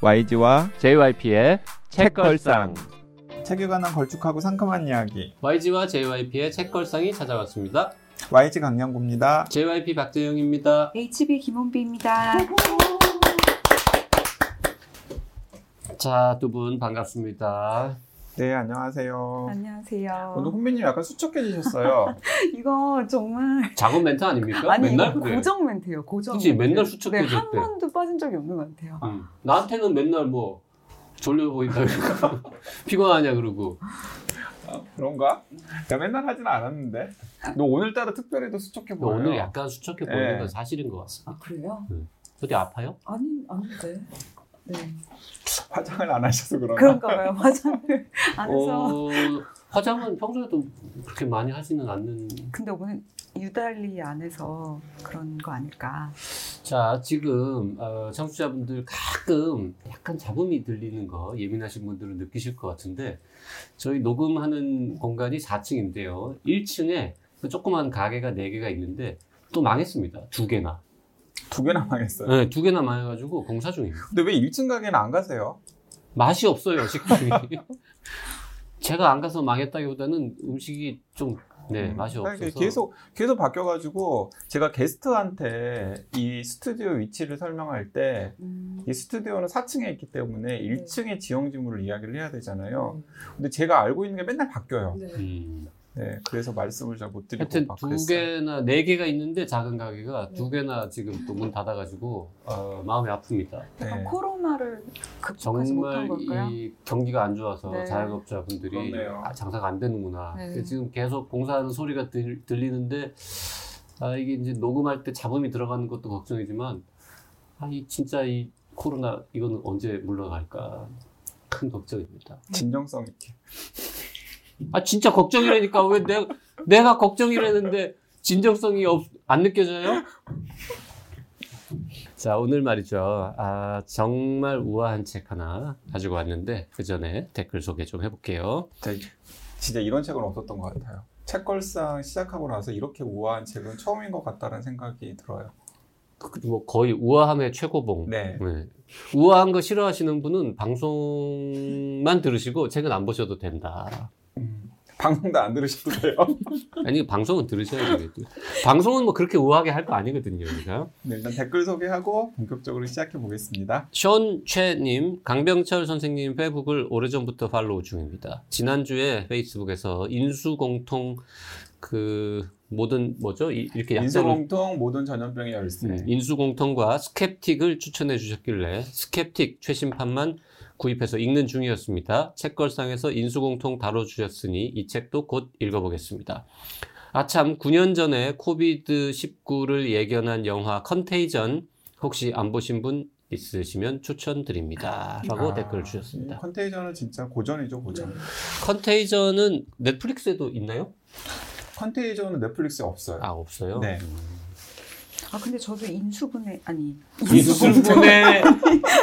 YG와 JYP의 책걸상. 책에 관한 걸쭉하고 상큼한 이야기. YG와 JYP의 책걸상이 찾아왔습니다. YG 강량구입니다. JYP 박재영입니다. HB 김원비입니다. 자, 두 분 반갑습니다. 네, 안녕하세요. 안녕하세요. 오늘 혼비님 약간 수척해지셨어요. 이거 정말 작은 멘트 아닙니까? 아니 맨날 이거 그래. 고정 멘트예요. 고정. 그치, 멘트. 맨날 수척해질 네, 한 때. 번도 빠진 적이 없는 것 같아요. 음. 나한테는 맨날 뭐 졸려 보인다 그러고 피곤하냐 그러고 아, 그런가? 내가 맨날 하진 않았는데. 너 오늘따라 특별히 더 수척해 근데 보여요. 오늘 약간 수척해 보이는 네. 건 사실인 것 같습니다. 아 그래요? 어디 아파요? 아니 아닌데. 네. 화장을 안 하셔서 그런가? 그런가 봐요. 화장을 안 해서. 어, 화장은 평소에도 그렇게 많이 하지는 않는. 근데 오늘 유달리 안 해서 그런 거 아닐까. 자, 지금 어, 청취자분들 가끔 약간 잡음이 들리는 거 예민하신 분들은 느끼실 것 같은데 저희 녹음하는 공간이 4층인데요. 1층에 조그만 가게가 4개가 있는데 또 망했습니다. 두 개나. 두 개나 망했어요. 네, 두 개나 망해가지고 공사 중입니다. 근데 왜 1층 가게는 안 가세요? 맛이 없어요, 식품이. 제가 안 가서 망했다기보다는 음식이 좀, 네, 음, 맛이 아니, 없어서. 계속 계속 바뀌어 가지고 제가 게스트한테 이 스튜디오 위치를 설명할 때이 음. 스튜디오는 4층에 있기 때문에 네. 1층의 지형지물을 이야기를 해야 되잖아요. 근데 제가 알고 있는 게 맨날 바뀌어요. 네. 음. 네, 그래서 말씀을 잘 못 드리고 하여튼 막 두. 개나 네 개가 있는데 작은 가게가 네. 두 개나 지금 또 문 닫아가지고 어, 마음이 아픕니다. 약간 네. 코로나를 극복하지 정말 못한 걸까요? 이 경기가 안 좋아서 네. 자영업자분들이 그렇네요. 아, 장사가 안 되는구나. 네. 지금 계속 공사하는 소리가 들, 들리는데 아, 이게 이제 녹음할 때 잡음이 들어가는 것도 걱정이지만 아, 이 진짜 이 코로나 이거는 언제 물러날까 큰 걱정입니다. 진정성 있게. 아 진짜 걱정이라니까 왜 내가 내가 걱정이라는데 진정성이 없, 안 느껴져요? 자 오늘 말이죠. 아 정말 우아한 책 하나 가지고 왔는데 그 전에 댓글 소개 좀 해볼게요. 진짜, 진짜 이런 책은 없었던 것 같아요. 책걸상 시작하고 나서 이렇게 우아한 책은 처음인 것 같다는 생각이 들어요. 그- 뭐 거의 우아함의 최고봉. 네. 우아한 거 싫어하시는 분은 방송만 들으시고 책은 안 보셔도 된다. 음, 방송도 안 들으셔도 돼요. 아니 방송은 들으셔야 되겠죠. 방송은 뭐 그렇게 우아하게 할 거 아니거든요, 우리가. 네, 일단 댓글 소개하고 본격적으로 시작해 보겠습니다. 션 최님, 강병철 선생님 페북을 오래전부터 팔로우 중입니다. 지난주에 페이스북에서 인수공통 그 모든 뭐죠? 이- 이렇게 약자로 인수공통 모든 전염병의 열쇠. 음, 인수공통과 Skeptic을 추천해 주셨길래 Skeptic 최신판만 구입해서 읽는 중이었습니다. 책걸상에서 인수공통 다뤄주셨으니 이 책도 곧 읽어보겠습니다. 아참 9년 전에 코비드19를 예견한 영화 컨테이전 혹시 안 보신 분 있으시면 추천드립니다. 라고 아, 댓글 이 주셨습니다. 컨테이저는 진짜 고전이죠, 고전. 컨테이전은 넷플릭스에도 있나요? 컨테이저는 넷플릭스에 없어요. 아 없어요. 네. 아 근데 저도 인수분해 아니 인수분해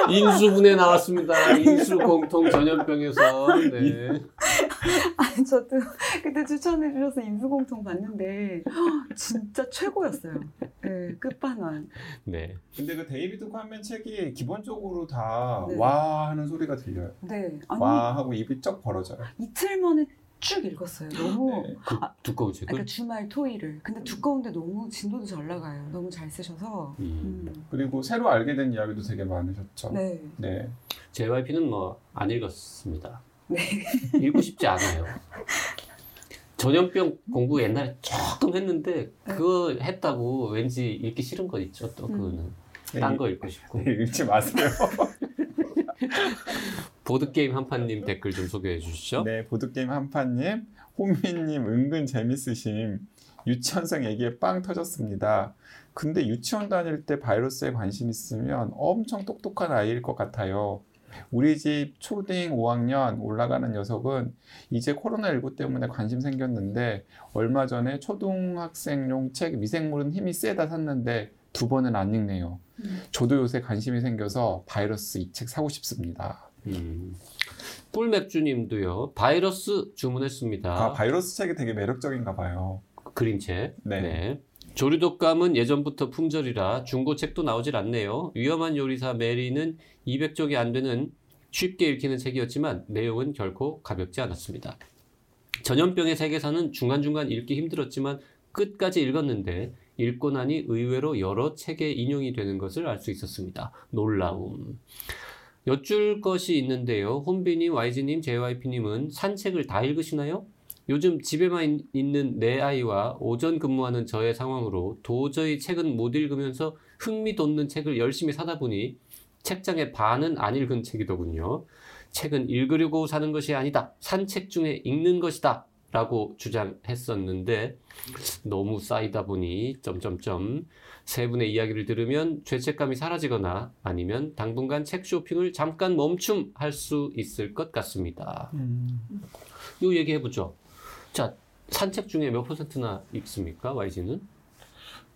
인수분해 나왔습니다. 인수공통 전염병에서 네. 아니 저도 그때 추천해 주셔서 인수공통 봤는데 헉, 진짜 최고였어요. 네, 끝판왕. 네. 근데 그 데이비드 콰먼 책이 기본적으로 다 네. 와 하는 소리가 들려요. 네. 아니 와 하고 입이 쩍 벌어져요. 이틀 만에 쭉 읽었어요. 너무 네. 그 아, 두꺼운 책을. 그러니까 주말 토일을. 근데 두꺼운데 너무 진도도 잘 나가요. 너무 잘 쓰셔서. 음. 음. 그리고 새로 알게 된 이야기도 되게 많으셨죠. 네. 네. JYP는 뭐 안 읽었습니다. 네. 읽고 싶지 않아요. 전염병 공부 옛날에 조금 했는데 그거 했다고 왠지 읽기 싫은 거 있죠. 또 그거는 네, 딴거 읽고 싶고. 네, 읽지 마세요. 보드 게임 한판님 댓글 좀 소개해 주시죠. 네, 보드게임 한판님, 호미님 은근 재밌으심. 유치원생 얘기에 빵 터졌습니다. 근데 유치원 다닐 때 바이러스에 관심 있으면 엄청 똑똑한 아이일 것 같아요. 우리 집 초딩 5학년 올라가는 녀석은 이제 코로나19 때문에 관심 생겼는데 얼마 전에 초등학생용 책 미생물은 힘이 세다 샀는데 두 번은 안 읽네요. 음. 저도 요새 관심이 생겨서 바이러스 이 책 사고 싶습니다. 음. 꿀맥주님도요. 바이러스 주문했습니다. 아, 바이러스 책이 되게 매력적인가 봐요. 그림책. 네. 조류독감은 예전부터 품절이라 중고책도 나오질 않네요. 위험한 요리사 메리는 200쪽이 안 되는 쉽게 읽히는 책이었지만 내용은 결코 가볍지 않았습니다. 전염병의 세계사는 중간중간 읽기 힘들었지만 끝까지 읽었는데 읽고 나니 의외로 여러 책에 인용이 되는 것을 알 수 있었습니다. 놀라움. 여쭐 것이 있는데요. 혼비님, YG님, JYP님은 산책을 다 읽으시나요? 요즘 집에만 있- 있는 내 아이와 오전 근무하는 저의 상황으로 도저히 책은 못 읽으면서 흥미 돋는 책을 열심히 사다 보니 책장의 반은 안 읽은 책이더군요. 책은 읽으려고 사는 것이 아니다. 산책 중에 읽는 것이다. 라고 주장했었는데 너무 쌓이다 보니 점점점 세 분의 이야기를 들으면 죄책감이 사라지거나 아니면 당분간 책 쇼핑을 잠깐 멈춤 할 수 있을 것 같습니다. 요 얘기 해 보죠. 자, 산책 중에 몇 퍼센트나 읽습니까? YG는?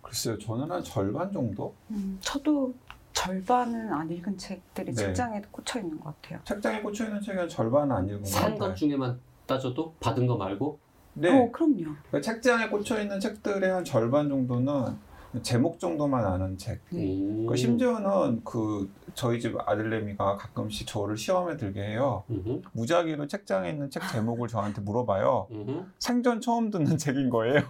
글쎄요, 저는 한 절반 정도? 음, 저도 절반은 안 읽은 책들이 네. 책장에 꽂혀 있는 것 같아요. 책장에 꽂혀 있는 책은 절반은 안 읽은 것산 같아요. 것 중에만 따져도 받은 거 말고 네, 어, 그럼요. 그 책장에 꽂혀 있는 책들의 한 절반 정도는 제목 정도만 아는 책. 네. 음. 그 심지어는 그 저희 집 아들내미가 가끔씩 저를 시험에 들게 해요. 음흠, 무작위로 책장에 있는 책 제목을 저한테 물어봐요. 음흠. 생전 처음 듣는 책인 거예요.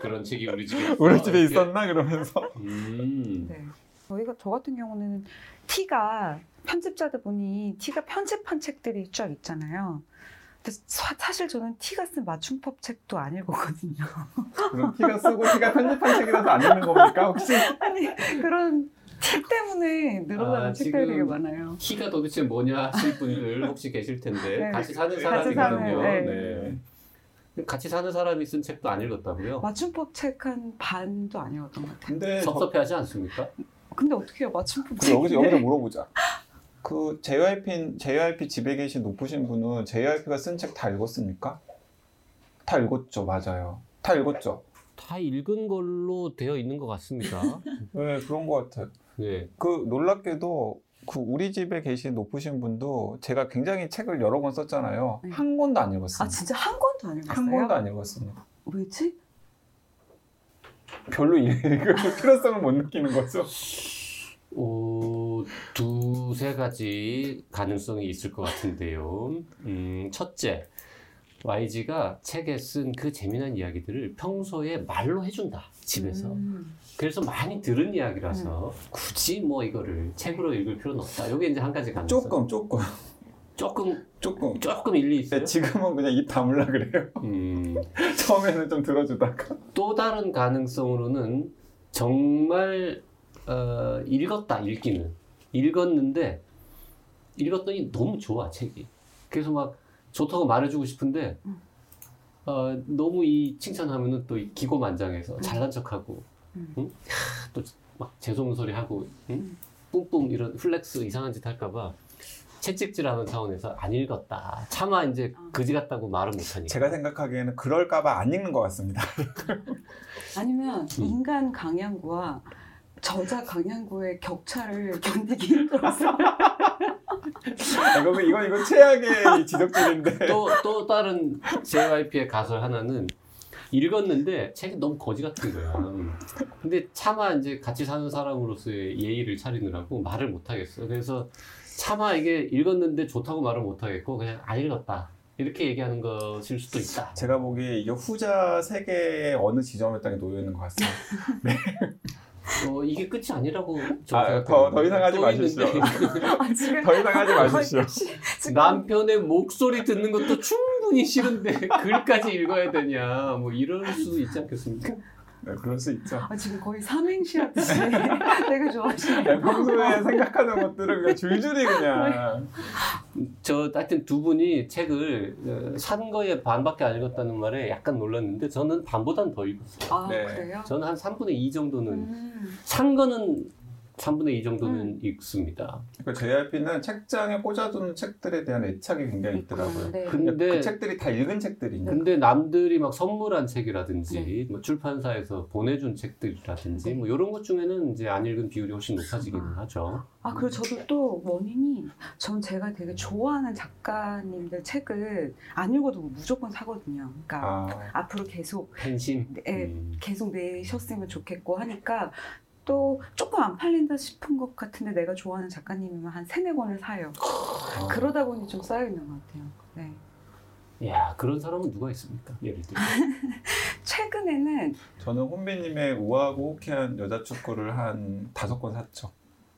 그런 책이 우리 집에. 우리 집에. 있었나 그러면서. 음. 네. 저희가 저 같은 경우는 티가 편집자들 보니 티가 편집한 책들이 쫙 있잖아요. 근데 사, 사실 저는 티가 쓴 맞춤법 책도 안 읽었거든요. 그럼 티가 쓰고 티가 편집한 책이라서 안 읽는 겁니까 혹시? 아니 그런 티 때문에 늘어나는 아, 책들이 되게 많아요. 키가 도대체 뭐냐 하실 분들 혹시 계실 텐데 네. 같이 사는 사람이거든요. 네. 네. 같이 사는 사람이 쓴 책도 안 읽었다고요? 맞춤법 책 한 반도 안 읽었던 것 같아요. 근데 저- 섭섭해하지 않습니까? 근데 어떻게 해요 맞춤법 그 책? 여기서 여기서 물어보자. 그 JYP JYP 집에 계신 높으신 분은 JYP가 쓴 책 다 읽었습니까? 다 읽었죠, 맞아요. 다 읽었죠. 다 읽은 걸로 되어 있는 것 같습니다. 네, 그런 것 같아요. 네. 그 놀랍게도 그 우리 집에 계신 높으신 분도 제가 굉장히 책을 여러 권 썼잖아요. 네. 한 권도 안아 읽었습니다. 진짜 한 권도 안 읽었어요? 한 권도 안 읽었습니다. 왜지? 별로 읽을 필요성을 못 느끼는 거죠. 어, 두세 가지 가능성이 있을 것 같은데요. 음, 첫째, YG가 책에 쓴 그 재미난 이야기들을 평소에 말로 해준다, 집에서. 음. 그래서 많이 들은 이야기라서 굳이 뭐 이거를 책으로 읽을 필요는 없다. 이게 이제 한 가지 가능성. 조금, 조금, 조금, 조금. 조금 일리 있어요. 네, 지금은 그냥 입 다물라 그래요. 음, 처음에는 좀 들어주다가. 또 다른 가능성으로는 정말 어, 읽었다 읽기는 읽었는데 읽었더니 너무 좋아 책이 그래서 막 좋다고 말해주고 싶은데 음. 어, 너무 이 칭찬하면은 또이 기고만장해서 잘난 척하고 음. 또막 죄송한 소리 하고 응? 음. 뿡뿡 이런 flex 이상한 짓 할까봐 채찍질하는 차원에서 안 읽었다 차마 이제 아. 그지 같다고 말은 못하니까 제가 생각하기에는 그럴까봐 안 읽는 것 같습니다. 아니면 음. 인간 강양구와 저자 강양구의 격차를 견디기 힘들었어요. 이거 이거 이거 최악의 이 지적질인데. 또, 또 다른 JYP의 가설 하나는 읽었는데 책이 너무 거지 같은 거야. 근데 차마 이제 같이 사는 사람으로서의 예의를 차리느라고 말을 못 하겠어. 그래서 차마 이게 읽었는데 좋다고 말을 못 하겠고 그냥 안 읽었다. 이렇게 얘기하는 것일 수도 있다. 제가 보기에 이게 후자 세계의 어느 지점에 땅에 놓여 있는 것 같습니다. 어, 이게 끝이 아니라고 아. 더- 더 이상 하지 또 마십시오. 아, 지금 더 이상 하지 마십시오. 지금 남편의 목소리 듣는 것도 충분히 싫은데 글까지 읽어야 되냐 뭐 이럴 수도 있지 않겠습니까? 네, 그럴 수 있죠. 아, 지금 거의 삼행시 하듯이 되게 좋아하시네요. 네, 평소에 생각하는 것들을 그냥 줄줄이 그냥 저 하여튼 두 분이 책을 어, 산 거에 반밖에 안 읽었다는 말에 약간 놀랐는데 저는 반보단 더 읽었어요. 아 네. 그래요? 저는 한 3분의 2 정도는 음. 산 거는 3분의 2 정도는 읽습니다. 그러니까 JRP는 책장에 꽂아두는 책들에 대한 애착이 굉장히 있더라고요. 네. 근데 그 책들이 다 읽은 책들이니까. 근데 남들이 막 선물한 책이라든지 네. 뭐 출판사에서 보내준 책들이라든지 뭐 이런 것 중에는 이제 안 읽은 비율이 훨씬 높아지기는 아. 하죠. 아 그리고 저도 또 원인이 전 제가 되게 좋아하는 작가님들 책을 안 읽어도 무조건 사거든요. 그러니까 아, 앞으로 계속 팬심. 네, 음. 계속 내셨으면 좋겠고 하니까 또 조금 안 팔린다 싶은 것 같은데 내가 좋아하는 작가님이면 한 세네 권을 사요. 아. 그러다 보니 좀 쌓여 있는 것 같아요. 네. 야 그런 사람은 누가 있습니까? 예를 들어. 최근에는 저는 혼비님의 우아하고 호쾌한 여자 축구를 한 다섯 권 샀죠.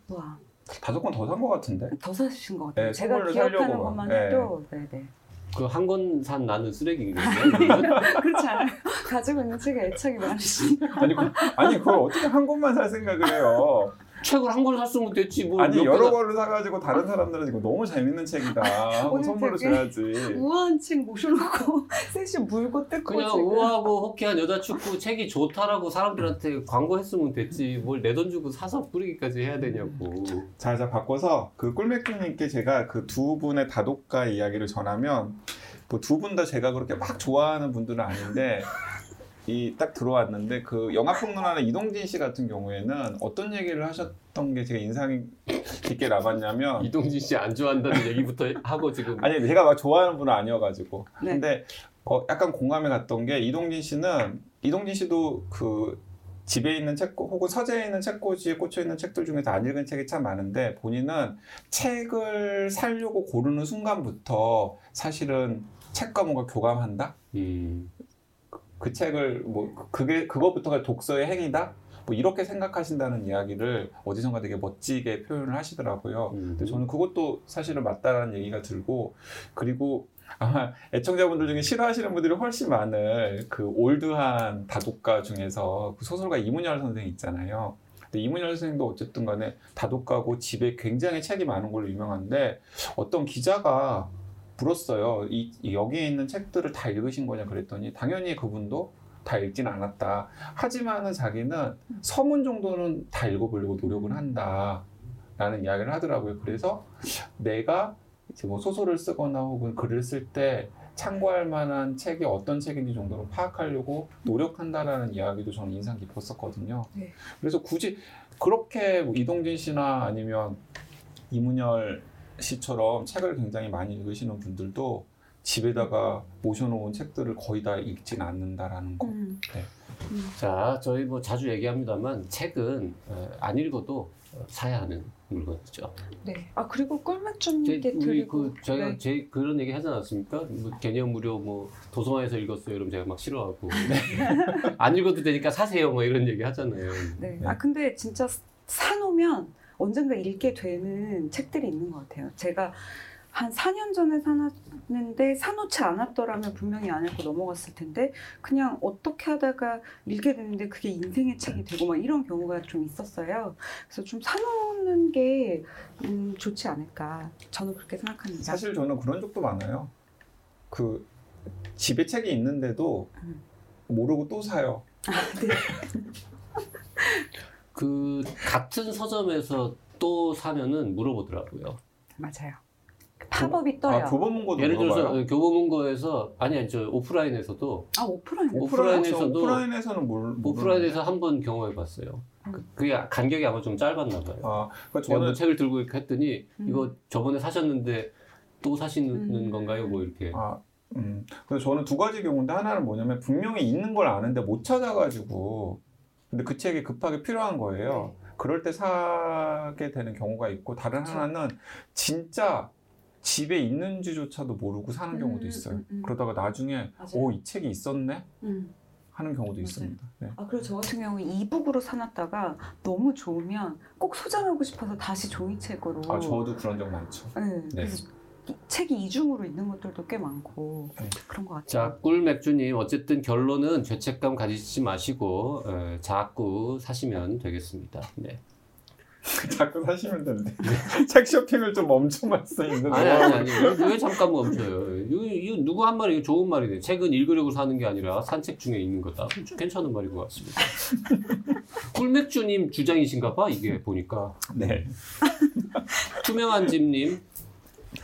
와, 다섯 권 더 산 것 같은데? 더 사신 것 같아요. 네, 제가 기억하는 사려고 것만 막. 해도 네네. 그 한 권 산 나는 쓰레기인 거예요. 그러면? 그렇지 않아요. 가지고 있는 책에 애착이 많으시니까. 아니, 그, 아니 그걸 어떻게 한 권만 살 생각을 해요? 책을 한 권 샀으면 됐지. 뭐 아니 몇 여러 권을 사가지고 다른 사람들은 이거 너무 재밌는 책이다 하고 선물로 줘야지. 우아한 책 모셔놓고 셋이 물고 뜯고 그냥 지금. 우아하고 호쾌한 여자 축구 책이 좋다라고 사람들한테 광고했으면 됐지. 뭘 내 돈 주고 사서 뿌리기까지 해야 되냐고. 자, 자 바꿔서 그 꿀맥주님께 제가 그 두 분의 다독가 이야기를 전하면 뭐 두분 다 제가 그렇게 막 좋아하는 분들은 아닌데 이 딱 들어왔는데 그 영화평론하는 이동진 씨 같은 경우에는 어떤 얘기를 하셨던 게 제가 인상이 깊게 남았냐면 이동진 씨 안 좋아한다는 얘기부터 하고 지금. 아니 제가 막 좋아하는 분은 아니어가지고. 네. 근데 어, 약간 공감이 갔던 게 이동진 씨는 이동진 씨도 그 집에 있는 책고 혹은 서재에 있는 책꽂이에 꽂혀 있는 책들 중에서 안 읽은 책이 참 많은데 본인은 책을 사려고 고르는 순간부터 사실은 책과 뭔가 교감한다? 음, 그 책을 뭐 그게 그거부터가 독서의 행위다 뭐 이렇게 생각하신다는 이야기를 어디선가 되게 멋지게 표현을 하시더라고요. 음. 근데 저는 그것도 사실은 맞다라는 얘기가 들고 그리고 아마 애청자분들 중에 싫어하시는 분들이 훨씬 많을 그 올드한 다독가 중에서 그 소설가 이문열 선생 있잖아요. 근데 이문열 선생도 어쨌든 간에 다독가고 집에 굉장히 책이 많은 걸로 유명한데 어떤 기자가 물었어요. 이, 이 여기에 있는 책들을 다 읽으신 거냐 그랬더니 당연히 그분도 다 읽진 않았다. 하지만은 자기는 서문 정도는 다 읽어보려고 노력을 한다. 라는 이야기를 하더라고요. 그래서 내가 이제 뭐 소설을 쓰거나 혹은 글을 쓸 때 참고할 만한 책이 어떤 책인지 정도로 파악하려고 노력한다라는 이야기도 저는 인상 깊었었거든요. 네. 그래서 굳이 그렇게 뭐 이동진 씨나 아니면 이문열 씨처럼 책을 굉장히 많이 읽으시는 분들도 집에다가 모셔놓은 책들을 거의 다 읽진 않는다라는 거. 음. 네. 음. 자 저희 뭐 자주 얘기합니다만 책은 어, 안 읽어도 어, 사야 하는 물건이죠. 네. 아 그리고 우리 드리고 그 저희가 네. 제 그런 얘기 하지 않았습니까? 뭐 개념 무료 뭐 도서관에서 읽었어요. 이러면 제가 막 싫어하고 안 읽어도 되니까 사세요. 뭐 이런 얘기 하잖아요. 네. 네. 아 근데 진짜 사놓으면 언젠가 읽게 되는 책들이 있는 것 같아요. 제가 한 4년 전에 사놨는데 사놓지 않았더라면 분명히 안 읽고 넘어갔을 텐데 그냥 어떻게 하다가 읽게 되는데 그게 인생의 책이 되고 막 이런 경우가 좀 있었어요. 그래서 좀 사놓는 게 음, 좋지 않을까. 저는 그렇게 생각합니다. 사실 저는 그런 적도 많아요. 그 집에 책이 있는데도 음. 모르고 또 사요. 그 같은 서점에서 또 사면은 물어보더라고요. 맞아요. 팝업이 떠요. 아, 교보문고도 예를 들어서 물어봐요? 어, 교보문고에서 아니 아니 저 오프라인에서도 아 오프라인. 오- 오프라인에서도- 오프라인에서는 뭘 오프라인에서 한 번 경험해 봤어요. 음. 그게 간격이 아마 좀 짧았나 봐요. 아, 그러니까 뭐 저는 책을 들고 이렇게 했더니 음. 이거 저번에 사셨는데 또 사시는 음. 건가요? 뭐 이렇게. 아, 음. 그래서 저는 두 가지 경우인데 하나는 뭐냐면 분명히 있는 걸 아는데 못 찾아가지고 근데 그 책이 급하게 필요한 거예요. 그럴 때 사게 되는 경우가 있고 다른 그쵸. 하나는 진짜 집에 있는지조차도 모르고 사는 경우도 음, 있어요. 음, 음. 그러다가 나중에. 오 이 책이 있었네 음. 하는 경우도 맞아요. 있습니다. 네. 아 그리고 저 같은 경우는 이북으로 사놨다가 너무 좋으면 꼭 소장하고 싶어서 다시 종이책으로. 아 저도 그런 적 많죠. 네. 그래서 이- 책이 이중으로 있는 것들도 꽤 많고 네. 그런 것 같아요. 자, 꿀맥주님, 어쨌든 결론은 죄책감 가지지 마시고, 에, 자꾸 사시면 되겠습니다. 네. 자꾸 사시면 된대. 책 쇼핑을 좀 멈춰볼 수 있는 아니 아니 아니 왜, 왜 잠깐 멈춰요? 이거, 이거 누구 한 말이 좋은 말이네. 책은 읽으려고 사는 게 아니라 산책 중에 읽는 거다. 괜찮은 말인 것 같습니다. 꿀맥주님 주장이신가 봐 이게 보니까. 네. 투명한 집님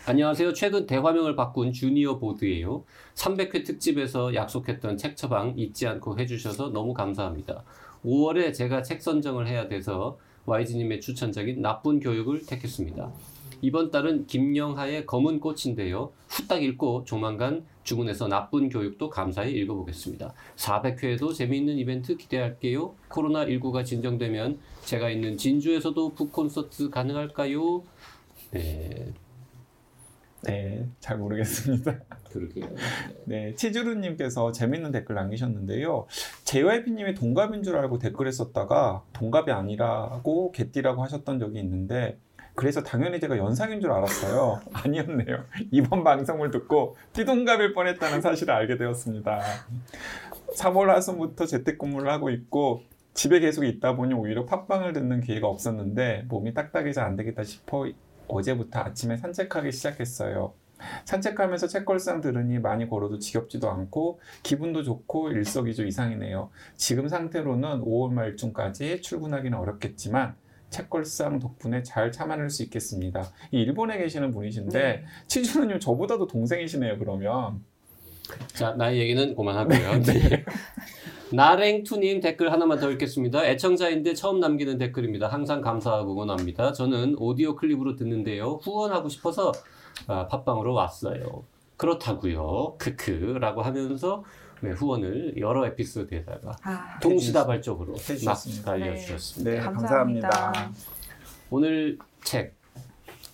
안녕하세요. 최근 대화명을 바꾼 주니어 보드예요. 300회 특집에서 약속했던 책 처방 잊지 않고 해주셔서 너무 감사합니다. 5월에 제가 책 선정을 해야 돼서 YG님의 추천작인 나쁜 교육을 택했습니다. 이번 달은 김영하의 검은 꽃인데요. 후딱 읽고 조만간 주문해서 나쁜 교육도 감사히 읽어보겠습니다. 400회에도 재미있는 이벤트 기대할게요. 코로나19가 진정되면 제가 있는 진주에서도 북콘서트 가능할까요? 네, 네, 잘 모르겠습니다. 그러게요. 네, 치즈루님께서 재밌는 댓글 남기셨는데요. JYP님이 동갑인 줄 알고 댓글을 썼다가 동갑이 아니라고 개띠라고 하셨던 적이 있는데 그래서 당연히 제가 연상인 줄 알았어요. 아니었네요. 이번 방송을 듣고 띠동갑일 뻔했다는 사실을 알게 되었습니다. 3월 하순부터 재택근무를 하고 있고 집에 계속 있다 보니 오히려 팟빵을 듣는 기회가 없었는데 몸이 딱딱이 잘안 되겠다 싶어 어제부터 아침에 산책하기 시작했어요. 산책하면서 책걸상 들으니 많이 걸어도 지겹지도 않고 기분도 좋고 일석이조 이상이네요. 지금 상태로는 5월 말쯤까지 출근하기는 어렵겠지만 책걸상 덕분에 잘 참아낼 수 있겠습니다. 이 일본에 계시는 분이신데 네. 치즈루님 저보다도 동생이시네요. 그러면 자, 나의 얘기는 그만하고요. 네. 나랭투님 댓글 하나만 더 읽겠습니다. 애청자인데 처음 남기는 댓글입니다. 항상 감사하고 응원합니다. 저는 오디오 클립으로 듣는데요. 후원하고 싶어서 아, 팟빵으로 왔어요. 그렇다고요. 크크라고 하면서 네, 후원을 여러 에피소드에다가 아, 동시다발적으로 막 해주셨습니다. 알려주셨습니다. 네, 감사합니다. 감사합니다. 오늘 책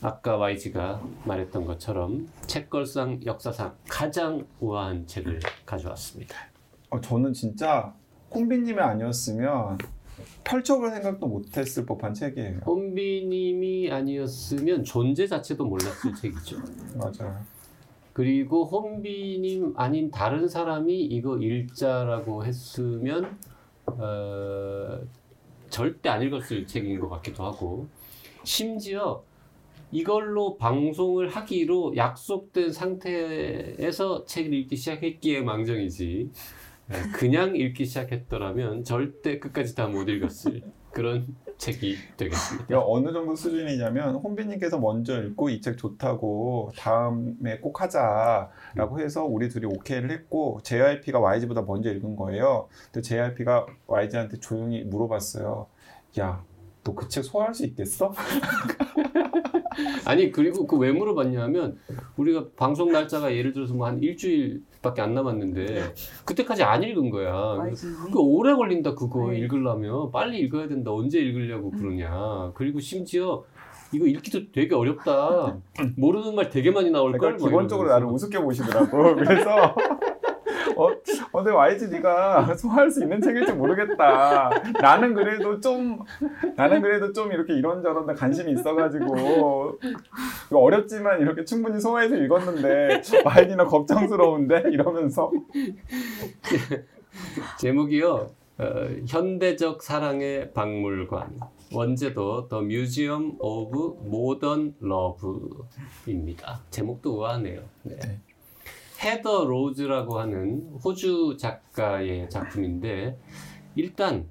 아까 YG가 말했던 것처럼 책걸상 역사상 가장 우아한 책을 가져왔습니다. 어, 저는 진짜 콤비님이 아니었으면 펼쳐볼 생각도 못했을 법한 책이에요. 혼비님이 아니었으면 존재 자체도 몰랐을 책이죠. 맞아요. 그리고 혼비님 아닌 다른 사람이 이거 읽자라고 했으면 어, 절대 안 읽었을 책인 것 같기도 하고 심지어 이걸로 방송을 하기로 약속된 상태에서 책을 읽기 시작했기에 망정이지 예, 그냥 읽기 시작했더라면 절대 끝까지 다 못 읽었을 그런 책이 되겠습니다. 이거 어느 정도 수준이냐면 혼비님께서 먼저 읽고 이 책 좋다고 다음에 꼭 하자라고 해서 우리 둘이 오케이를 했고 JYP가 YG보다 먼저 읽은 거예요. 근데 JYP가 YG한테 조용히 물어봤어요. 야, 너 그 책 소화할 수 있겠어? 아니 그리고 그 왜 물어봤냐면 우리가 방송 날짜가 예를 들어서 뭐 한 일주일밖에 안 남았는데 그때까지 안 읽은 거야. 그 오래 걸린다 그거 네. 읽으려면 빨리 읽어야 된다 언제 읽으려고 그러냐. 그리고 심지어 이거 읽기도 되게 어렵다. 모르는 말 되게 많이 나올 걸. 그러니까 기본적으로 나를 우습게 보시더라고. 그래서 어, 어, 근데 YG 네가 소화할 수 있는 책일지 모르겠다. 나는 그래도 좀 나는 그래도 좀 이렇게 이런저런 데 관심이 있어가지고 어렵지만 이렇게 충분히 소화해서 읽었는데 YG는 걱정스러운데 이러면서 제목이요. 어, 현대적 사랑의 박물관. 원제도 The Museum of Modern Love입니다. 제목도 우아하네요. 네. 네. 헤더 로즈라고 하는 호주 작가의 작품인데 일단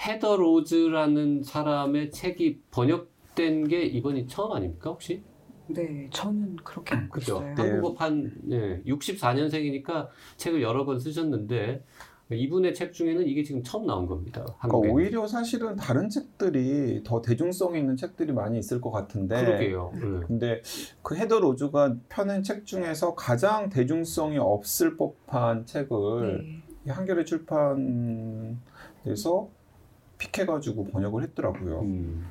헤더 로즈라는 사람의 책이 번역된 게 이번이 처음 아닙니까 혹시? 네, 저는 그렇게 알고 그죠? 있어요. 네. 한국어판 예, 64년생이니까 책을 여러 권 쓰셨는데 이분의 책 중에는 이게 지금 처음 나온 겁니다. 그러니까. 오히려 사실은 다른 책들이 더 대중성 있는 책들이 많이 있을 것 같은데 그러게요. 예. 근데 그 헤더 로즈가 펴낸 책 중에서 가장 대중성이 없을 법한 책을 네. 이 한겨레 출판에서 픽해가지고 번역을 했더라고요. 음,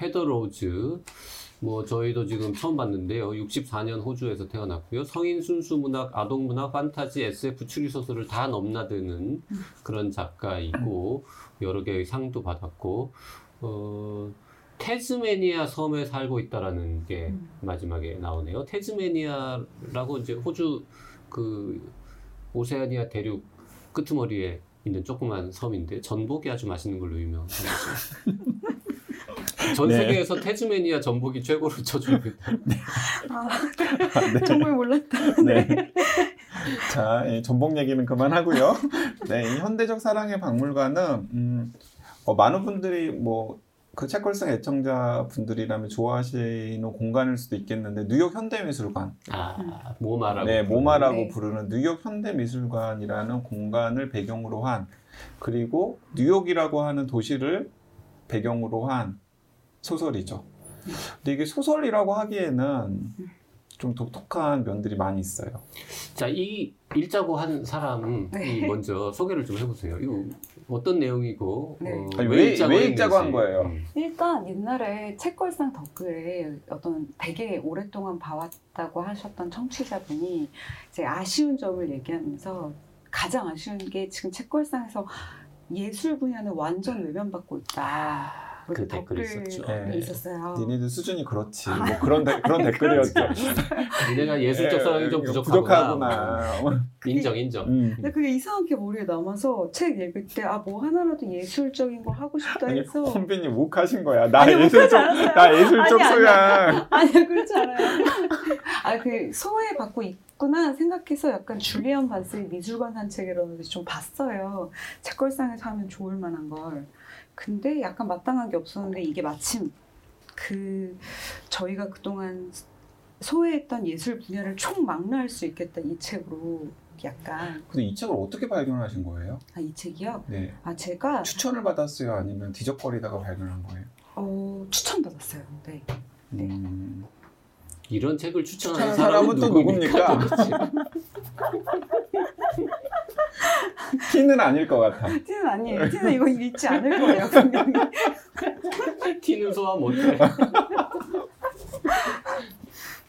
헤더 로즈 뭐 저희도 지금 처음 봤는데요. 64년 호주에서 태어났고요. 성인 순수 문학, 아동 문학, 판타지, SF, 추리 소설을 다 넘나드는 그런 작가이고 여러 개의 상도 받았고 어, 테즈메니아 섬에 살고 있다라는 게 음. 마지막에 나오네요. 테즈메니아라고 이제 호주 그 오세아니아 대륙 끄트머리에 있는 조그만 섬인데 전복이 아주 맛있는 걸로 유명하죠. 전 네. 세계에서 태즈메니아 전복이 최고로 쳐줍니다. 아, 네. 정말 몰랐다. 네. 자, 이 전복 얘기는 그만하고요. 네, 이 현대적 사랑의 박물관은 음, 어, 많은 분들이 뭐 그 책걸상 애청자 분들이라면 좋아하시는 공간일 수도 있겠는데 뉴욕 현대미술관, 아, 모마라고. 네, 모마라고 네. 부르는 뉴욕 현대미술관이라는 공간을 배경으로 한 그리고 뉴욕이라고 하는 도시를 배경으로 한 소설이죠. 근데 이게 소설이라고 하기에는 좀 독특한 면들이 많이 있어요. 자, 이 읽자고 한 사람이 네. 먼저 소개를 좀 해보세요. 이거 어떤 내용이고 네. 어, 아니, 왜- 왜 읽자고 한. 거예요? 음. 일단 옛날에 책걸상 댓글에 어떤 되게 오랫동안 봐왔다고 하셨던 청취자분이 이제 아쉬운 점을 얘기하면서 가장 아쉬운 게 지금 책걸상에서 예술 분야는 완전 외면받고 있다. 그 댓글이 있었죠. 네. 있었어요. 니네들 수준이 그렇지. 뭐 그런 데, 그런 댓글이었죠. 니네가 예술적 사랑이 좀 예, 부족하구나. 부족하구나. 인정, 인정. 음. 근데 그게 이상하게 머리에 남아서 책 읽을 때 아 뭐 하나라도 예술적인 걸 하고 싶다 아니, 해서 선배님 욱하신 거야. 나 아니, 예술적. 나 예술적 아니, 소양. 아니요 그렇지 않아요. 아 그 소외 받고 있구나 생각해서 약간 줄리안 반스의 미술관 산책이라는 데서 좀 봤어요. 책걸상에서 하면 좋을 만한 걸. 근데 약간 마땅한 게 없었는데 이게 마침 그 저희가 그동안 소외했던 예술 분야를 총망라할 수 있겠다 이 책으로 약간 근데 이 책을 어떻게 발견하신 거예요? 아 이 책이요. 네. 아 제가 추천을 받았어요? 아니면 뒤적거리다가 발견한 거예요? 어, 추천 받았어요. 네. 네. 음. 이런 책을 추천하는 사람은 사람은 또 누굽니까? 누굽니까? 티는 아닐 것 같아. 티는 아니에요. 티는 이거 읽지 않을 거예요. 분명히. 티는 소화 못해.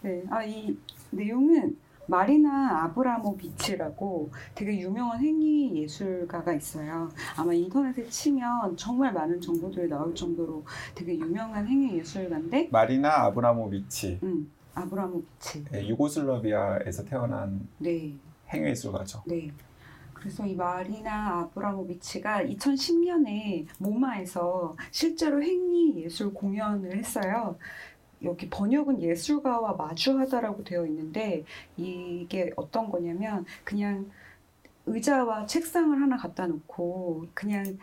네. 아, 이 내용은 마리나 아브라모비치라고 되게 유명한 행위 예술가가 있어요. 아마 인터넷에 치면 정말 많은 정보들이 나올 정도로 되게 유명한 행위 예술가인데, 마리나 아브라모비치. 음, 아브라모비치. 네, 유고슬라비아에서 태어난 네. 행위 예술가죠. 네. 그래서 이 마리나 아브라모비치가 2010년에 모마에서 실제로 행위 예술 공연을 했어요. 여기 번역은 예술가와 마주하다라고 되어 있는데 이게 어떤 거냐면 그냥 의자와 책상을 하나 갖다 놓고 그냥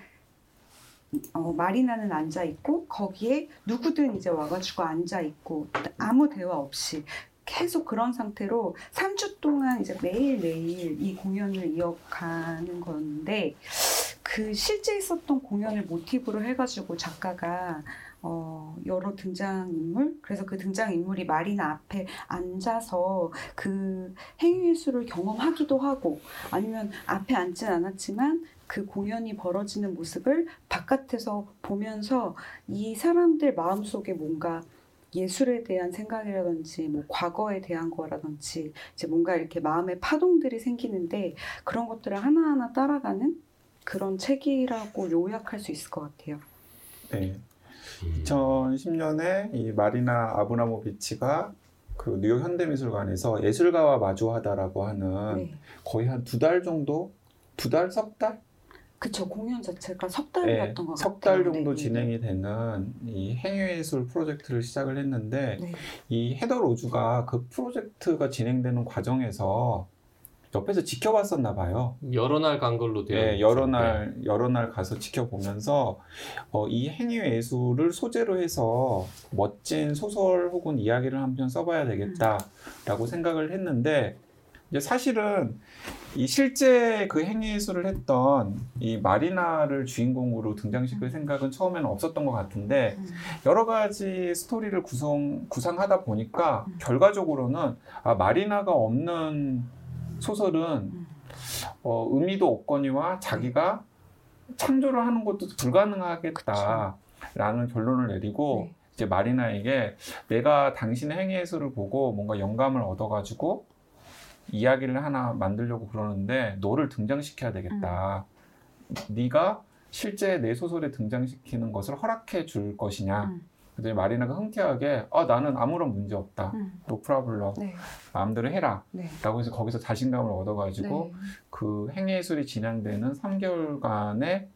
어, 마리나는 앉아 있고 거기에 누구든 이제 와가지고 앉아 있고 아무 대화 없이 계속 그런 상태로 3주 동안 이제 매일매일 이 공연을 이어가는 건데 그 실제 있었던 공연을 모티브로 해가지고 작가가 어, 여러 등장인물 그래서 그 등장인물이 마리나 앞에 앉아서 그 행위예술을 경험하기도 하고 아니면 앞에 앉진 않았지만 그 공연이 벌어지는 모습을 바깥에서 보면서 이 사람들 마음속에 뭔가 예술에 대한 생각이라든지 뭐 과거에 대한 거라든지 이제 뭔가 이렇게 마음의 파동들이 생기는데 그런 것들을 하나하나 따라가는 그런 책이라고 요약할 수 있을 것 같아요. 네. 음. 2010년에 이 마리나 아브라모비치가 그 뉴욕 현대미술관에서 예술가와 마주하다라고 하는 네. 거의 한 두 달 정도, 두 달, 석 달? 그쵸 공연 자체가 석 네, 달이었던 것 같아요. 석달 정도 네, 네, 진행이 되는 이 행위예술 프로젝트를 시작을 했는데 네. 이 헤더 로즈가 그 프로젝트가 진행되는 과정에서 옆에서 지켜봤었나 봐요. 여러 날 간 걸로 되어 네. 여러 날 여러 날 가서 지켜보면서 어, 이 행위 예술을 소재로 해서 멋진 소설 혹은 이야기를 한 편 써봐야 되겠다라고 생각을 했는데 이제 사실은 이 실제 그 행위 예술을 했던 이 마리나를 주인공으로 등장시킬 생각은 처음에는 없었던 것 같은데 음. 여러 가지 스토리를 구성 구상하다 보니까 음. 결과적으로는 아 마리나가 없는 소설은 음. 어, 의미도 없거니와 자기가 창조를 하는 것도 불가능하겠다라는 결론을 내리고 네. 이제 마리나에게 내가 당신의 행위예술을 보고 뭔가 영감을 얻어가지고 이야기를 하나 만들려고 그러는데 너를 등장시켜야 되겠다. 네가 실제 내 소설에 등장시키는 것을 허락해 줄 것이냐. 음. 그랬더니 마리나가 흔쾌하게 아 나는 아무런 문제 없다. 음. 노 프라블럼. 네. 마음대로 해라. 네. 라고 해서 거기서 자신감을 얻어가지고 네. 그 행위예술이 진행되는 3개월간의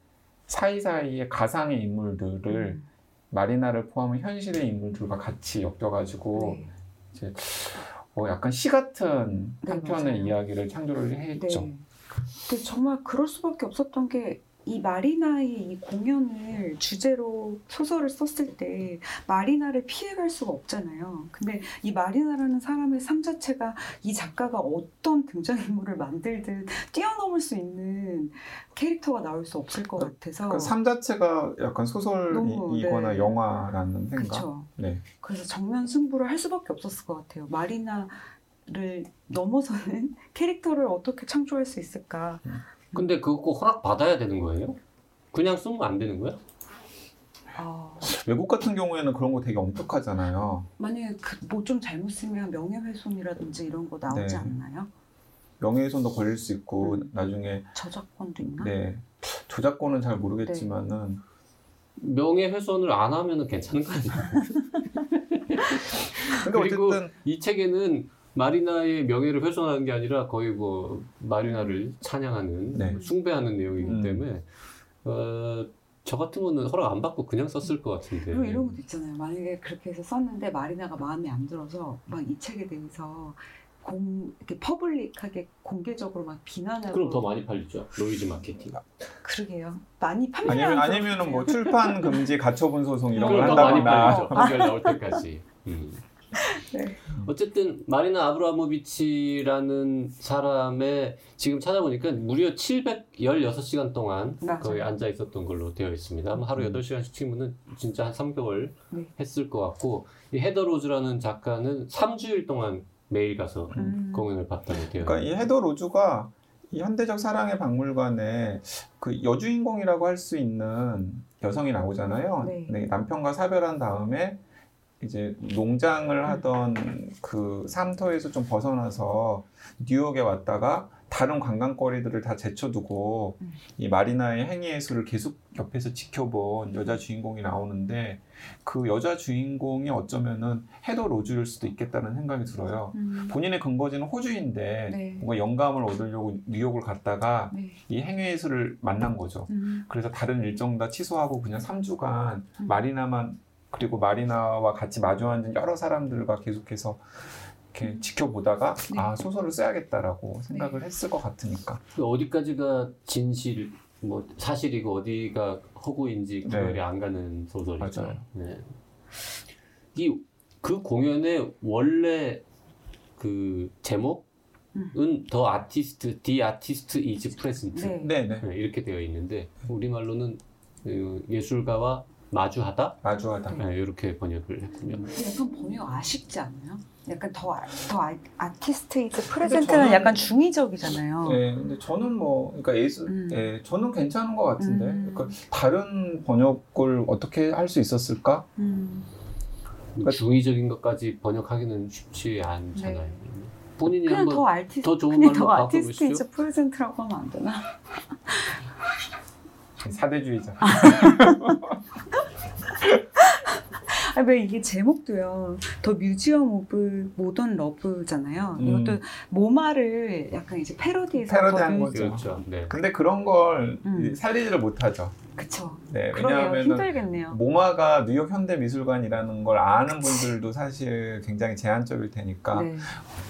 사이사이의 가상의 인물들을 음. 마리나를 포함한 현실의 인물들과 같이 엮여가지고 네. 이제 어, 약간 시 같은 네, 한편의 맞아요. 이야기를 창조를 했죠. 네. 근데 정말 그럴 수밖에 없었던 게 이 마리나의 이 공연을 주제로 소설을 썼을 때 마리나를 피해갈 수가 없잖아요. 근데 이 마리나라는 사람의 삶 자체가 이 작가가 어떤 등장인물을 만들든 뛰어넘을 수 있는 캐릭터가 나올 수 없을 것 같아서 그러니까 삶 자체가 약간 소설이거나 네. 영화라는 생각. 그렇죠. 네. 그래서 정면 승부를 할 수밖에 없었을 것 같아요. 마리나를 넘어서는 캐릭터를 어떻게 창조할 수 있을까? 근데 그거 꼭 허락 받아야 되는 거예요? 그냥 쓰면 안 되는 거야? 아, 외국 같은 경우에는 그런 거 되게 엄격하잖아요. 만약에 뭐 좀 잘못 쓰면 명예훼손이라든지 이런 거 나오지 네. 않나요? 명예훼손도 걸릴 수 있고 음. 나중에 저작권도 있나? 네 저작권은 잘 모르겠지만은 명예훼손을 안 하면 괜찮은 거 아니야? 그러니까 그리고 어쨌든 이 책에는 마리나의 명예를 훼손하는 게 아니라 거의 뭐 마리나를 찬양하는 네. 숭배하는 내용이기 음. 때문에 어, 저 같은 거는 허락 안 받고 그냥 썼을 것 같은데. 그리고 이런 것도 있잖아요. 만약에 그렇게 해서 썼는데 마리나가 마음에 안 들어서 막 이 책에 대해서 공 이렇게 public하게 공개적으로 막 비난하고 그럼 더 많이 팔리죠. 노이즈 마케팅. 그러게요. 많이 판매하는 아니면 것 아니면은 뭐. 출판 금지 가처분 소송 이런 걸 한다거나. 판결 나올 때까지. 음. 네. 어쨌든 마리나 아브라모비치라는 사람의 지금 찾아보니까 무려 716시간 동안 맞아요. 거의 앉아 있었던 걸로 되어 있습니다. 하루 음. 8시간씩 치면은 진짜 한 3개월 네. 했을 것 같고 이 헤더 로즈라는 작가는 3주일 동안 매일 가서 음. 공연을 봤다고 되어 그러니까 이 헤더 로즈가 이 현대적 사랑의 박물관에 그 여주인공이라고 할 수 있는 여성이 나오잖아요. 네. 네, 남편과 사별한 다음에 이제 농장을 하던 그 삶터에서 좀 벗어나서 뉴욕에 왔다가 다른 관광거리들을 다 제쳐두고 음. 이 마리나의 행위예술을 계속 옆에서 지켜본 여자 주인공이 나오는데 그 여자 주인공이 어쩌면은 헤더 로즈일 수도 있겠다는 생각이 들어요. 음. 본인의 근거지는 호주인데 네. 뭔가 영감을 얻으려고 뉴욕을 갔다가 네. 이 행위예술을 만난 거죠. 음. 그래서 다른 일정 다 취소하고 그냥 3주간 음. 마리나만 그리고 마리나와 같이 마주 앉은 여러 사람들과 계속해서 이렇게 지켜보다가 네. 아 소설을 써야겠다라고 생각을 했을 것 같으니까 그 어디까지가 진실, 뭐 사실이고 어디가 허구인지 네. 구별이 안 가는 소설이죠. 맞아요. 네. 이그 공연의 원래 그 제목은 The Artist, The Artist Is Present 네. 이렇게 되어 있는데 우리말로는 그 예술가와 마주하다 마주하다 네, 이렇게 번역을 했군요. 약간 번역 아쉽지 않아요? 약간 the, 아, the 아, artist is 근데 present는 저는- 약간 중의적이잖아요. 네, 근데 저는 뭐, 그러니까 예술, 음. 예, 저는 괜찮은 것 같은데, 음. 그러니까 다른 번역을 어떻게 할 수 있었을까? 음. 그러니까- 중의적인 것까지 번역하기는 쉽지 않잖아요. 본인이 그냥 한번 더 아티스트, 더 좋은 그냥 말로 the artist 바꿔보시죠. is present라고 하면 안 되나? 사대주의자. 아, 왜 이게 제목도요. The Museum of Modern Love잖아요. 음. 이것도 모마를 약간 이제 패러디해서 패러디한 거죠. 그렇죠. 네. 근데 그런 걸 음. 살리지를 못하죠. 그쵸. 네. 왜냐하면 힘들겠네요. 모마가 뉴욕 현대 미술관이라는 걸 아는 분들도 사실 굉장히 제한적일 테니까 네.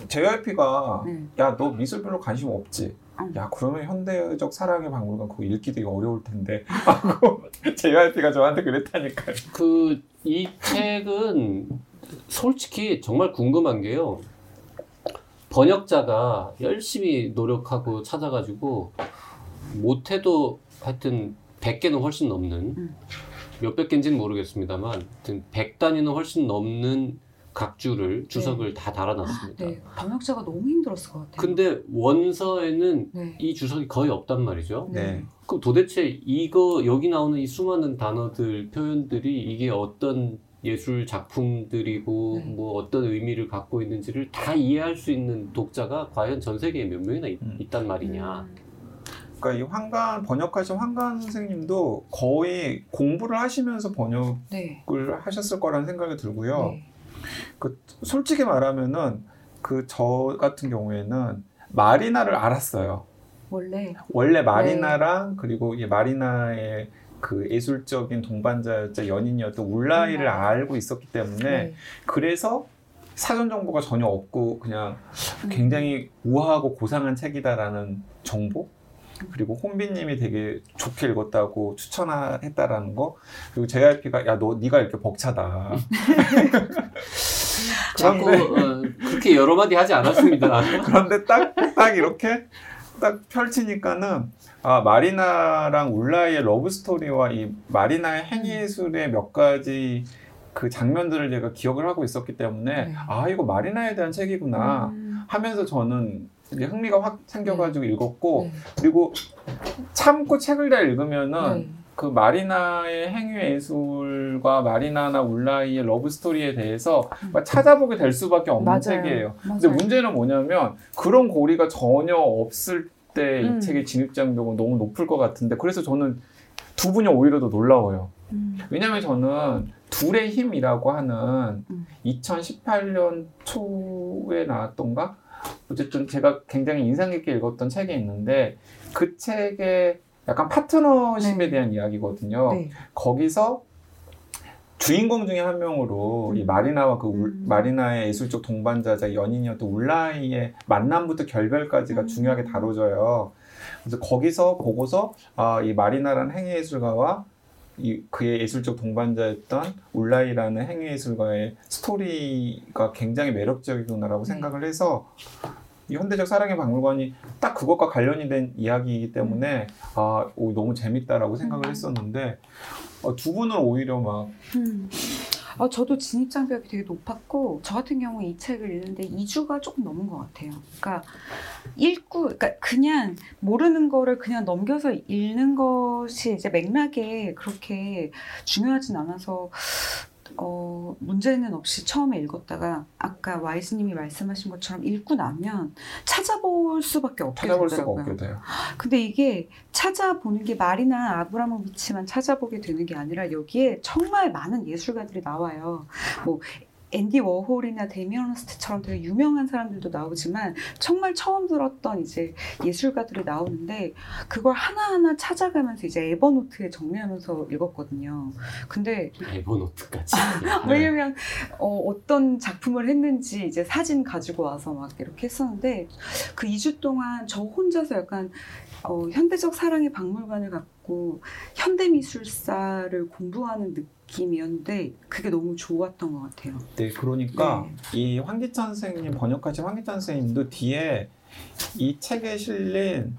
JYP가 네. 야너 미술 별로 관심 없지? 음. 야 그러면 현대적 사랑의 박물관 그거 읽기 되게 어려울 텐데 하고 JYP가 저한테 그랬다니까요. 그 이 책은 솔직히 정말 궁금한 게요. 번역자가 열심히 노력하고 찾아가지고 못해도 하여튼 100개는 훨씬 넘는 음. 몇백 개인지는 모르겠습니다만 하여튼 100단위는 훨씬 넘는 각주를 주석을 다 달아놨습니다. 네. 번역자가 너무 힘들었을 것 같아요. 근데 원서에는 네. 이 주석이 거의 없단 말이죠. 네. 그럼 도대체 이거 여기 나오는 이 수많은 단어들 표현들이 이게 어떤 예술 작품들이고 네. 뭐 어떤 의미를 갖고 있는지를 다 이해할 수 있는 독자가 과연 전 세계에 몇 명이나 있, 음. 단 말이냐. 음. 그러니까 이 황간 번역하신 황간 선생님도 거의 공부를 하시면서 번역을 네. 하셨을 거라는 생각이 들고요. 네. 솔직히 말하면은 그 저 같은 경우에는 마리나를 알았어요. 원래 원래 마리나랑 그리고 이 마리나의 그 예술적인 동반자였자 연인이었던 울라이를 음. 알고 있었기 때문에 네. 그래서 사전 정보가 전혀 없고 그냥 음. 굉장히 우아하고 고상한 책이다라는 정보 그리고 혼비님이 되게 좋게 읽었다고 추천했다라는 거 그리고 JYP가 야 너 네가 이렇게 벅차다 자꾸 어, 그렇게 여러 마디 하지 않았습니다. 그런데 딱 딱 이렇게 딱 펼치니까는 아 마리나랑 울라이의 러브 스토리와 이 마리나의 행위예술의 몇 가지 그 장면들을 제가 기억을 하고 있었기 때문에 네. 아 이거 마리나에 대한 책이구나 음. 하면서 저는 흥미가 확 생겨가지고 읽었고 네. 그리고 참고 책을 다 읽으면은 네. 그 마리나의 행위 예술과 마리나나 울라이의 러브 스토리에 대해서 음. 막 찾아보게 될 수밖에 없는 맞아요. 책이에요. 근데 맞아요. 문제는 뭐냐면 그런 고리가 전혀 없을 때이 음. 책의 진입 장벽은 너무 높을 것 같은데 그래서 저는 두 분이 오히려 더 놀라워요. 음. 왜냐면 저는 둘의 힘이라고 하는 음. 2018년 초에 나왔던가 어쨌든 제가 굉장히 인상 깊게 읽었던 책이 있는데 그 책의 약간 파트너십에 네. 대한 이야기거든요. 네. 거기서 주인공 중에 한 명으로 이 마리나와 그 울- 음. 마리나의 예술적 동반자자 연인이었던 울라이의 만남부터 결별까지가 음. 중요하게 다뤄져요. 그래서 거기서 보고서 아, 이 마리나라는 행위예술가와 이 그의 예술적 동반자였던 울라이라는 행위예술가의 스토리가 굉장히 매력적이구나라고 네. 생각을 해서 이 현대적 사랑의 박물관이 딱 그것과 관련이 된 이야기이기 때문에 아 오, 너무 재밌다라고 생각을 음. 했었는데 어, 두 분은 오히려 막 음. 아, 저도 진입 장벽이 되게 높았고, 저 같은 경우 이 책을 읽는데 2주가 조금 넘은 것 같아요. 그러니까, 읽고, 그러니까 그냥 모르는 거를 그냥 넘겨서 읽는 것이 이제 맥락에 그렇게 중요하진 않아서, 어, 문제는 없이 처음에 읽었다가, 아까 와이스님이 말씀하신 것처럼 읽고 나면 찾아볼 수밖에 없게 찾아볼 수가 되더라고요. 없게 돼요. 근데 이게 찾아보는 게 말이나 아브라모비치만 찾아보게 되는 게 아니라 여기에 정말 많은 예술가들이 나와요. 뭐 앤디 워홀이나 데미언 스트처럼 되게 유명한 사람들도 나오지만 정말 처음 들었던 이제 예술가들이 나오는데 그걸 하나하나 찾아가면서 이제 에버노트에 정리하면서 읽었거든요. 근데 에버노트까지. 네. 왜냐면 어, 떤 작품을 했는지 이제 사진 가지고 와서 막 이렇게 했었는데 그 2주 동안 저 혼자서 약간 어, 현대적 사랑의 박물관을 갖고 현대미술사를 공부하는 느낌 이었는데 그게 너무 좋았던 것 같아요. 네, 그러니까 네. 이 황기찬 선생님 번역하신 황기찬 선생님도 뒤에 이 책에 실린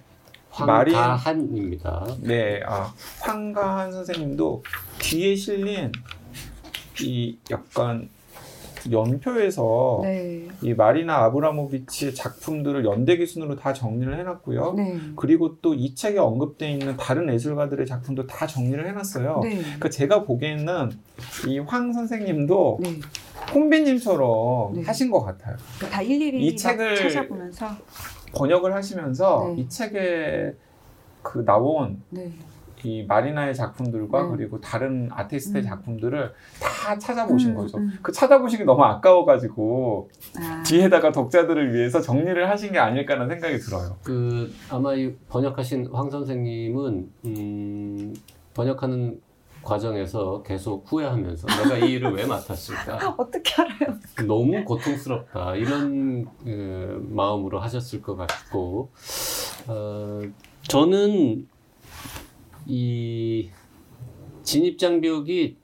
황가한입니다. 네, 아, 황가한 선생님도 뒤에 실린 이 약간 연표에서 네. 이 마리나 아브라모비치의 작품들을 연대 기 순으로 다 정리를 해놨고요. 네. 그리고 또 이 책에 언급되어 있는 다른 예술가들의 작품도 다 정리를 해놨어요. 네. 그러니까 제가 보기에는 이 황 선생님도 네. 홍비님처럼 네. 하신 것 같아요. 다 일일이 이막 책을 찾아보면서 번역을 하시면서 네. 이 책에 그 나온 네. 이 마리나의 작품들과 네. 그리고 다른 아티스트의 음. 작품들을 다 찾아보신 음, 거죠. 음. 그 찾아보시기 너무 아까워가지고 아, 뒤에다가 독자들을 위해서 정리를 하신 게 아닐까라는 생각이 들어요. 그 아마 이 번역하신 황 선생님은 음, 번역하는 과정에서 계속 후회하면서 내가 이 일을 왜 맡았을까? 어떻게 알아요? 너무 고통스럽다 이런 그, 마음으로 하셨을 것 같고 어, 저는 이 진입 장벽이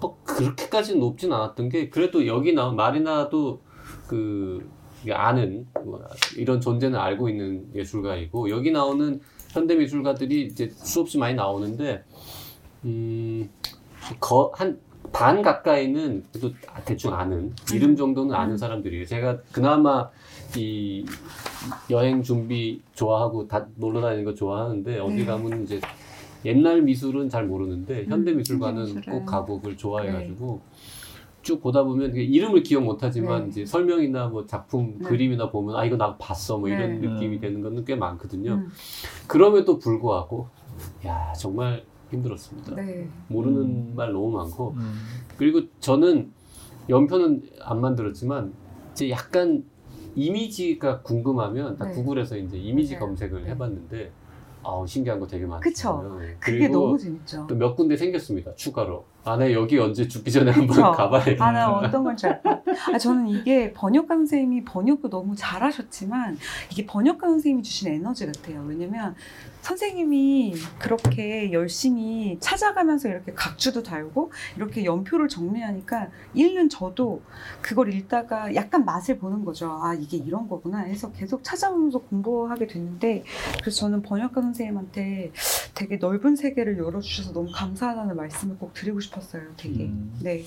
뭐 그렇게까지 높진 않았던 게 그래도 여기 나온 마리나도 그 아는 뭐 이런 존재는 알고 있는 예술가이고 여기 나오는 현대 미술가들이 이제 수없이 많이 나오는데 음한 반 가까이는 그래도 대충 아는 이름 정도는 아는 음. 사람들이에요. 제가 그나마 이 여행 준비 좋아하고 다 놀러 다니는 거 좋아하는데 어디 네. 가면 이제 옛날 미술은 잘 모르는데 현대 음, 미술관은 현대 미술은. 꼭 가고 그걸 좋아해가지고 쭉 보다 보면 이름을 기억 못하지만 네. 이제 설명이나 뭐 작품 네. 그림이나 보면 아 이거 나 봤어 뭐 이런 네. 느낌이 음. 되는 거는 꽤 많거든요. 음, 그럼에도 불구하고 야 정말 힘들었습니다. 네. 모르는 음. 말 너무 많고 그리고 저는 연표는 안 만들었지만 이제 약간 이미지가 궁금하면 다 네. 구글에서 이제 이미지 맞아요. 검색을 네. 해봤는데 아, 신기한 거 되게. 그쵸. 그게 너무 재밌죠. 또 몇 군데 생겼습니다. 추가로. 아, 네, 여기 언제 죽기 전에 한번 그쵸. 가봐야겠다. 아, 나 어떤 건지 알. 아, 저는 이게 번역가 선생님이 번역도 너무 잘하셨지만 이게 번역가 선생님이 주신 에너지 같아요. 왜냐면 선생님이 그렇게 열심히 찾아가면서 이렇게 각주도 달고 이렇게 연표를 정리하니까 읽는 저도 그걸 읽다가 약간 맛을 보는 거죠. 아, 이게 이런 거구나 해서 계속 찾아보면서 공부하게 됐는데 그래서 저는 번역가 선생님한테 되게 넓은 세계를 열어주셔서 너무 감사하다는 말씀을 꼭 드리고 싶었어요. 되게. 음. 네.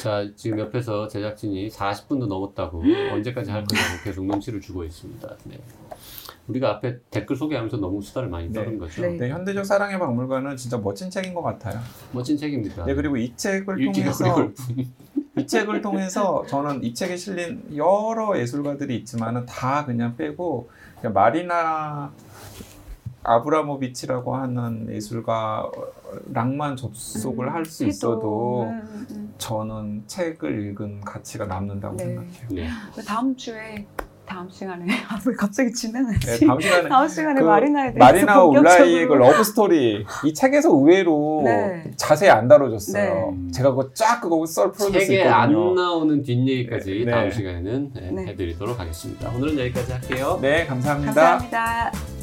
자, 지금 옆에서 제작진이 40분도 넘었다고 언제까지 할 거냐고 계속 눈치를 주고 있습니다. 네. 우리가 앞에 댓글 소개하면서 너무 수다를 많이 네. 떠는 거죠. 네. 네, 현대적 사랑의 박물관은 진짜 멋진 책인 것 같아요. 멋진 책입니다. 네, 그리고 이 책을 통해서. 이 책을 통해서 저는 이 책에 실린 여러 예술가들이 있지만은 다 그냥 빼고 그냥 마리나 아브라모비치라고 하는 예술가랑만 접속을 할수 음, 있어도 음, 음. 저는 책을 읽은 가치가 남는다고 네. 생각해요. 네. 그 다음 주에 다음 시간에 아, 왜 갑자기 네, 진행하지? 다음 시간에 다음 시간에 그 마리나에 대해서 마리나 울라이의 그 본격적으로 러브 스토리 이 책에서 의외로 네. 자세히 안 다뤄졌어요. 네. 제가 그거 쫙 그거 썰 풀어줄 수 책에 안 있거든요. 나오는 뒷얘기까지 네. 다음 시간에는 네, 네. 해드리도록 하겠습니다. 오늘은 여기까지 할게요. 네, 감사합니다. 감사합니다.